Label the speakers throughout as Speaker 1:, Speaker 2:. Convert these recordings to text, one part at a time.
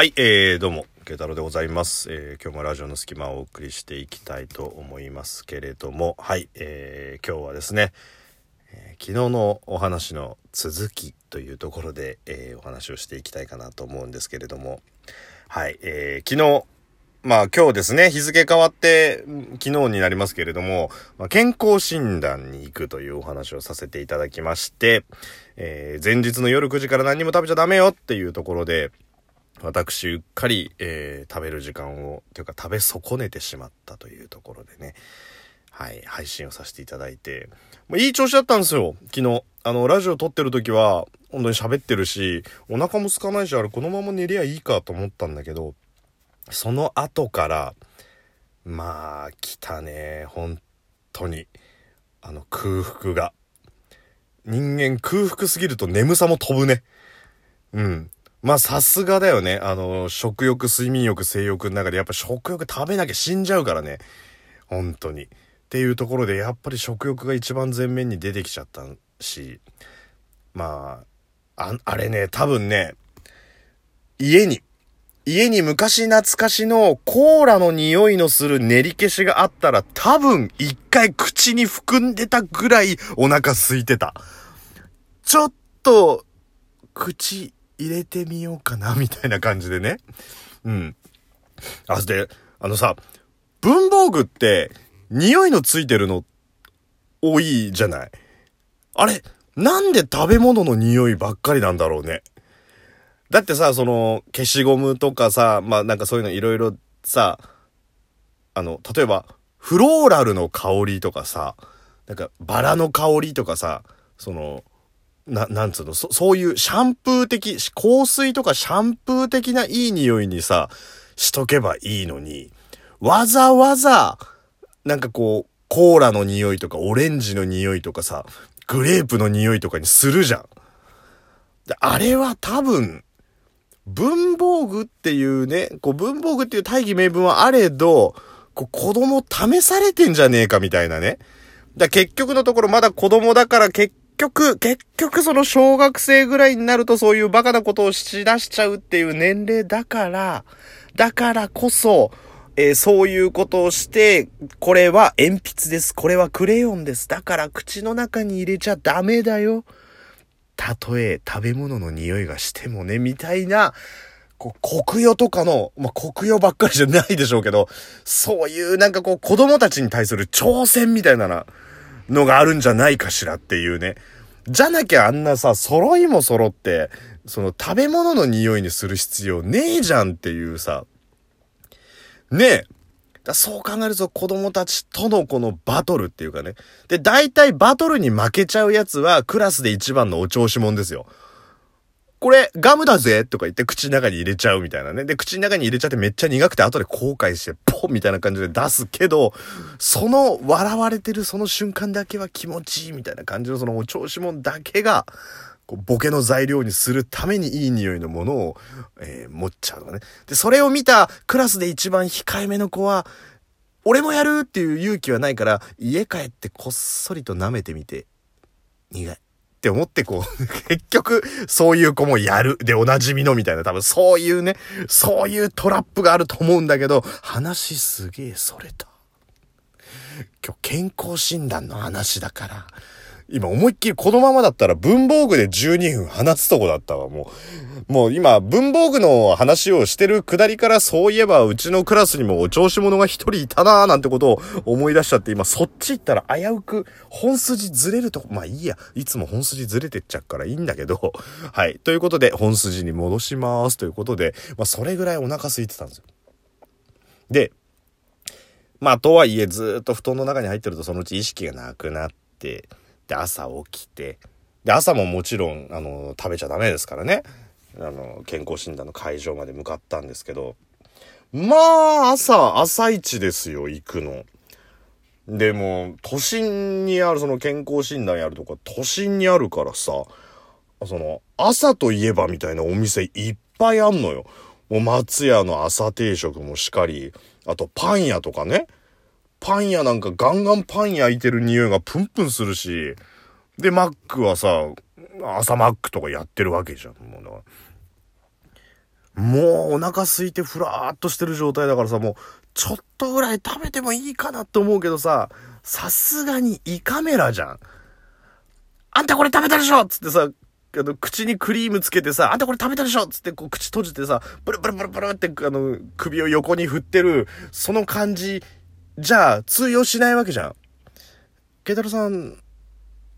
Speaker 1: はい、えー、どうも、慶太郎でございます。えー、今日もラジオの隙間をお送りしていきたいと思いますけれども、はい、えー、今日はですね、えー昨日のお話の続きというところで、えーお話をしていきたいかなと思うんですけれども、はい、えー昨日、まあ今日ですね、日付変わって昨日になりますけれども、まあ、健康診断に行くというお話をさせていただきまして、えー前日の夜9時から何も食べちゃダメよっていうところで、私、うっかり、えー食べる時間を、というか食べ損ねてしまったというところでね、はい、配信をさせていただいて、もういい調子だったんですよ、昨日。あの、ラジオ撮ってる時は、本当に喋ってるし、お腹も空かないし、あれ、このまま寝りゃいいかと思ったんだけど、その後から、まあ、来たね、本当に。あの、空腹が。人間空腹すぎると眠さも飛ぶね。うん。まあさすがだよね。あの、食欲、睡眠欲、性欲の中でやっぱ食欲食べなきゃ死んじゃうからね。本当に。っていうところでやっぱり食欲が一番前面に出てきちゃったし、まあ、ああれね、多分ね、家に、家に昔懐かしのコーラの匂いのする練り消しがあったら多分一回口に含んでたぐらいお腹空いてた。ちょっと、口入れてみようかな、みたいな感じでね。うん。あ、で、あのさ、文房具って、匂いのついてるの、多いじゃない？あれ、なんで食べ物の匂いばっかりなんだろうね？だってさ、その、消しゴムとかさ、まあなんかそういうのいろいろさ、あの、例えば、フローラルの香りとかさ、なんかバラの香りとかさ、その、な、なんつうの、そ、そういうシャンプー的、香水とかシャンプー的ないい匂いにさ、しとけばいいのに、わざわざ、なんかこう、コーラの匂いとか、オレンジの匂いとかさ、グレープの匂いとかにするじゃん。あれは多分、文房具っていうね、こう文房具っていう大義名分はあれど、こう子供試されてんじゃねえかみたいなね。だ結局のところまだ子供だから結局、結局その小学生ぐらいになるとそういうバカなことをしだしちゃうっていう年齢だから、だからこそ、えーそういうことをして、これは鉛筆です。これはクレヨンです。だから口の中に入れちゃダメだよ。たとえ食べ物の匂いがしてもね、みたいな、こう、国用とかの、まあ、国用ばっかりじゃないでしょうけど、そういうなんかこう、子供たちに対する挑戦みたいななのがあるんじゃないかしらっていうね。じゃなきゃあんなさ、揃いも揃って、その食べ物の匂いにする必要ねえじゃんっていうさ、ねえ。だそう考えると子供たちとのこのバトルっていうかね。で、大体バトルに負けちゃうやつはクラスで一番のお調子者ですよ。これ、ガムだぜとか言って口の中に入れちゃうみたいなね。で、口の中に入れちゃってめっちゃ苦くて後で後悔してポンみたいな感じで出すけど、その笑われてるその瞬間だけは気持ちいいみたいな感じのそのお調子者だけが、こうボケの材料にするためにいい匂いのものを、えー持っちゃうのかね。で、それを見たクラスで一番控えめの子は、俺もやるっていう勇気はないから、家帰ってこっそりと舐めてみて、苦い。って思ってこう、結局、そういう子もやる。で、おなじみのみたいな、多分そういうね、そういうトラップがあると思うんだけど、話すげえそれた。今日健康診断の話だから。今思いっきりこのままだったら文房具で12分話すとこだったわ、もう。もう今文房具の話をしてるくだりからそういえばうちのクラスにもお調子者が一人いたなーなんてことを思い出しちゃって今そっち行ったら危うく本筋ずれるとこ、まあいいや。いつも本筋ずれてっちゃうからいいんだけど。はい。ということで本筋に戻しますということで、まあそれぐらいお腹空いてたんですよ。で、まあ、とはいえ、ずっと布団の中に入ってると、そのうち意識がなくなって、で、朝起きて、で、朝ももちろん、あの、食べちゃダメですからね。あの、健康診断の会場まで向かったんですけど、まあ、朝、朝一ですよ、行くの。でも、都心にある、その健康診断やるとか、都心にあるからさ、その、朝といえばみたいなお店いっぱいあんのよ。もう松屋の朝定食もしかり、あとパン屋とかね。パン屋なんかガンガンパン焼いてる匂いがプンプンするし、で、マックはさ、朝マックとかやってるわけじゃん。もうもうお腹空いてふらーっとしてる状態だからさ、もうちょっとぐらい食べてもいいかなって思うけどさ、さすがに胃カメラじゃん。あんたこれ食べたでしょつってさ、あの、口にクリームつけてさ、あんたこれ食べたでしょつって、こう、口閉じてさ、ブルブルブルブルって、あの、首を横に振ってる、その感じ、じゃあ、通用しないわけじゃん。ケイタロさん、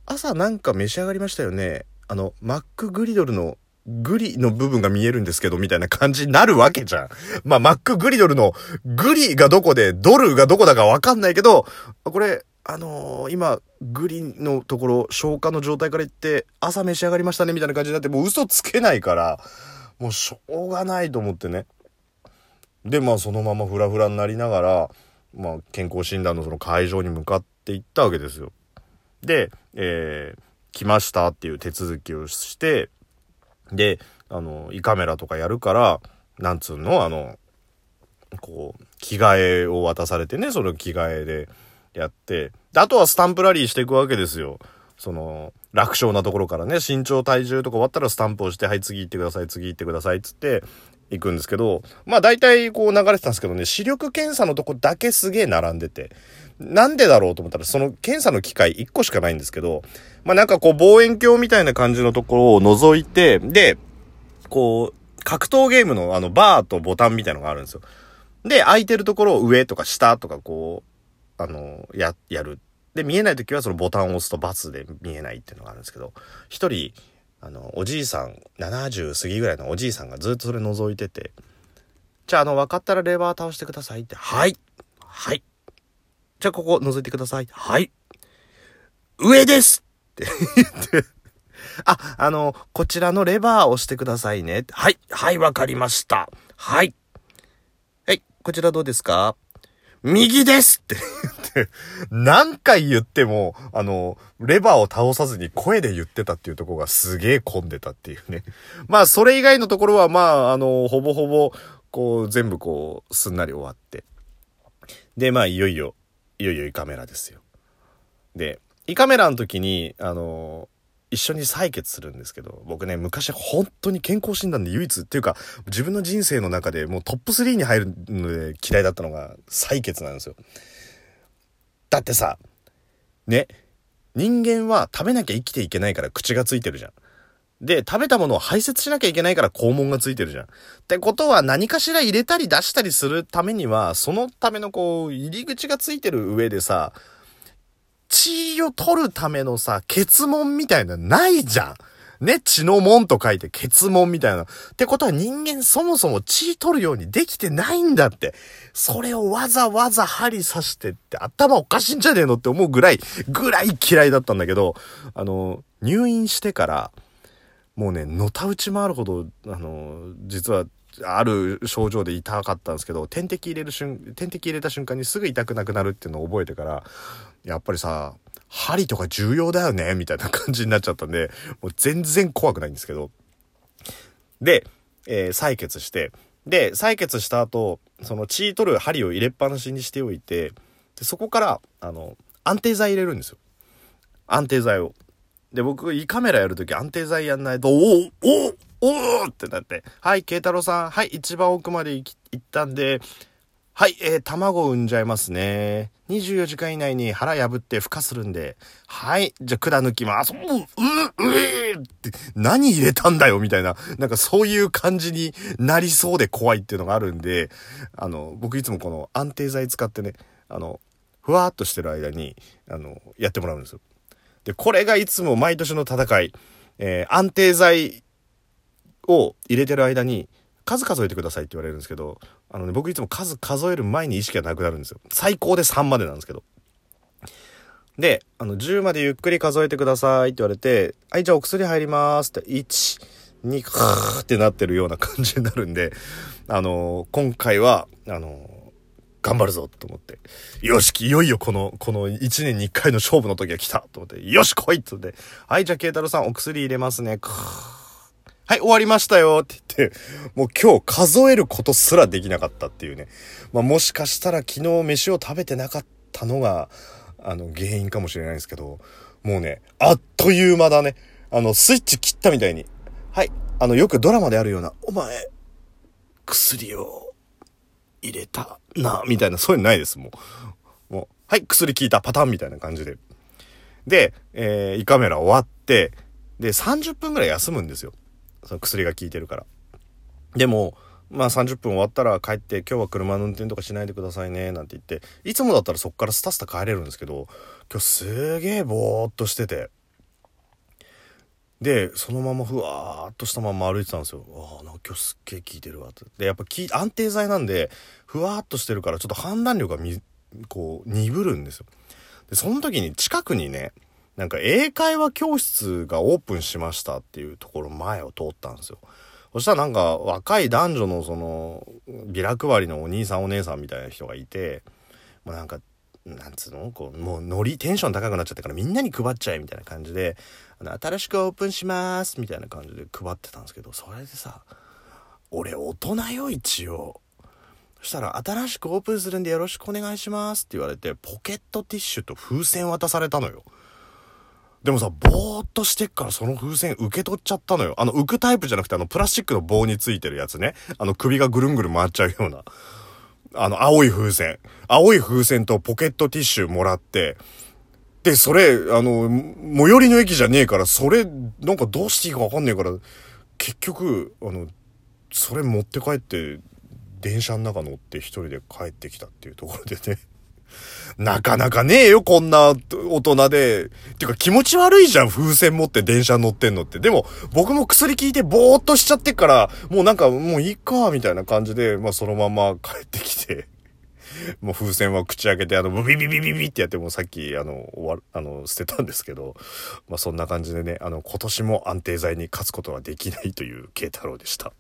Speaker 1: 朝なんか召し上がりましたよね？あの、マックグリドルのグリの部分が見えるんですけど、みたいな感じになるわけじゃん。まあ、マックグリドルのグリがどこで、ドルがどこだかわかんないけど、これ、あのー、今、グリのところ、消化の状態から言って、朝召し上がりましたね、みたいな感じになって、もう嘘つけないから、もうしょうがないと思ってね。で、まあ、そのままフラフラになりながら、まあ、健康診断のその会場に向かって行ったわけですよ。で、えー、来ましたっていう手続きをして、で、あの、胃カメラとかやるから、なんつうの、あの、こう、着替えを渡されてね、その着替えでやって、で、あとはスタンプラリーしていくわけですよ。その、楽勝なところからね、身長体重とか終わったらスタンプをして、はい、次行ってください、次行ってください、つって、行くんですけど、まあ大体こう流れてたんですけどね、視力検査のとこだけすげえ並んでて、なんでだろうと思ったら、その検査の機械1個しかないんですけど、まあなんかこう望遠鏡みたいな感じのところを覗いて、で、こう、格闘ゲームのあのバーとボタンみたいのがあるんですよ。で、空いてるところを上とか下とかこう、あの、や、やる。で、見えない時はそのボタンを押すとバツで見えないっていうのがあるんですけど、一人、あの、おじいさん、70過ぎぐらいのおじいさんがずっとそれ覗いてて、じゃあ、あの、分かったらレバー倒してくださいって、はい、はい。じゃあ、ここ覗いてください。はい。上ですって 言ってあ、あの、こちらのレバーを押してくださいね。はい、はい、わかりました。はい。はい、こちらどうですか？右ですって言って、何回言っても、あの、レバーを倒さずに声で言ってたっていうとこがすげえ混んでたっていうね。まあ、それ以外のところは、まあ、あの、ほぼほぼ、こう、全部こう、すんなり終わって。で、まあ、いよいよ、いよいよ胃カメラですよ。で、胃カメラの時に、あの、一緒に採血するんですけど、僕ね、昔本当に健康診断で唯一っていうか、自分の人生の中でもうトップ3に入るので嫌いだったのが採血なんですよ。だってさ、ね、人間は食べなきゃ生きていけないから口がついてるじゃん。で、食べたものを排泄しなきゃいけないから肛門がついてるじゃん。ってことは何かしら入れたり出したりするためには、そのためのこう、入り口がついてる上でさ、血を取るためのさ、血門みたいなないじゃん。ね、血の門と書いて血門みたいな。ってことは人間そもそも血取るようにできてないんだって。それをわざわざ針刺してって頭おかしいんじゃねえのって思うぐらい、ぐらい嫌いだったんだけど、あの、入院してから、もうね、のたうち回るほど、あの、実はある症状で痛かったんですけど、点滴入れる瞬、点滴入れた瞬間にすぐ痛くなくなるっていうのを覚えてから、やっぱりさ、針とか重要だよね、みたいな感じになっちゃったんで、もう全然怖くないんですけど。で、えー、採血して、で、採血した後、その血取る針を入れっぱなしにしておいて、でそこから、あの、安定剤入れるんですよ。安定剤を。で、僕、胃カメラやるとき安定剤やんないと、おおおおってなって、はい、慶太郎さん、はい、一番奥まで行ったんで、はい、えー、卵産んじゃいますね。24時間以内に腹破って孵化するんで。はい、じゃあ管抜きます。う、う、うえーって、何入れたんだよみたいな。なんかそういう感じになりそうで怖いっていうのがあるんで、あの、僕いつもこの安定剤使ってね、あの、ふわーっとしてる間に、あの、やってもらうんですよ。で、これがいつも毎年の戦い。えー、安定剤を入れてる間に、数数えてくださいって言われるんですけど、あのね、僕いつも数数える前に意識がなくなるんですよ。最高で3までなんですけど。で、あの、10までゆっくり数えてくださいって言われて、はい、じゃあお薬入りますって、1、2、カーってなってるような感じになるんで、あの、今回は、あの、頑張るぞと思って、よし、いよいよこの、この1年に1回の勝負の時が来たと思って、よし、来いって言って、はい、じゃあ、慶太郎さんお薬入れますね。はい、終わりましたよって言って、もう今日数えることすらできなかったっていうね。まあもしかしたら昨日飯を食べてなかったのが、あの、原因かもしれないですけど、もうね、あっという間だね。あの、スイッチ切ったみたいに。はい、あの、よくドラマであるような、お前、薬を入れたな、みたいな、そういうのないです、もう。もう、はい、薬効いたパターンみたいな感じで。で、えー、胃カメラ終わって、で、30分ぐらい休むんですよ。その薬が効いてるから。でも、まあ30分終わったら帰って今日は車の運転とかしないでくださいねなんて言っていつもだったらそっからスタスタ帰れるんですけど今日すげえぼーっとしてて。でそのままふわーっとしたまま歩いてたんですよ。ああなんか今日すっげえ効いてるわ。ってでやっぱ安定剤なんでふわーっとしてるからちょっと判断力がみこう鈍るんですよ。でその時に近くにねなんか英会話教室がオープンしましたっていうところ前を通ったんですよ。そしたらなんか若い男女のそのビラ配りのお兄さんお姉さんみたいな人がいてもうなんかなんつうの？こうもうノリテンション高くなっちゃったからみんなに配っちゃえみたいな感じであの新しくオープンしますみたいな感じで配ってたんですけどそれでさ俺大人よ一応。そしたら新しくオープンするんでよろしくお願いしますって言われてポケットティッシュと風船渡されたのよ。でもさ、ぼーっとしてっからその風船受け取っちゃったのよ。あの、浮くタイプじゃなくて、あの、プラスチックの棒についてるやつね。あの、首がぐるんぐる回っちゃうような。あの、青い風船。青い風船とポケットティッシュもらって、で、それ、あの、最寄りの駅じゃねえから、それ、なんかどうしていいかわかんねえから、結局、あの、それ持って帰って、電車の中乗って一人で帰ってきたっていうところでね。なかなかねえよ、こんな大人で。てか気持ち悪いじゃん、風船持って電車乗ってんのって。でも、僕も薬効いてぼーっとしちゃってから、もうなんかもういいか、みたいな感じで、まあそのまま帰ってきて。もう風船は口開けて、あの、ブビビビビビってやって、もうさっき、あの、終わ、あの、捨てたんですけど、まあそんな感じでね、あの、今年も安定剤に勝つことはできないという慶太郎でした。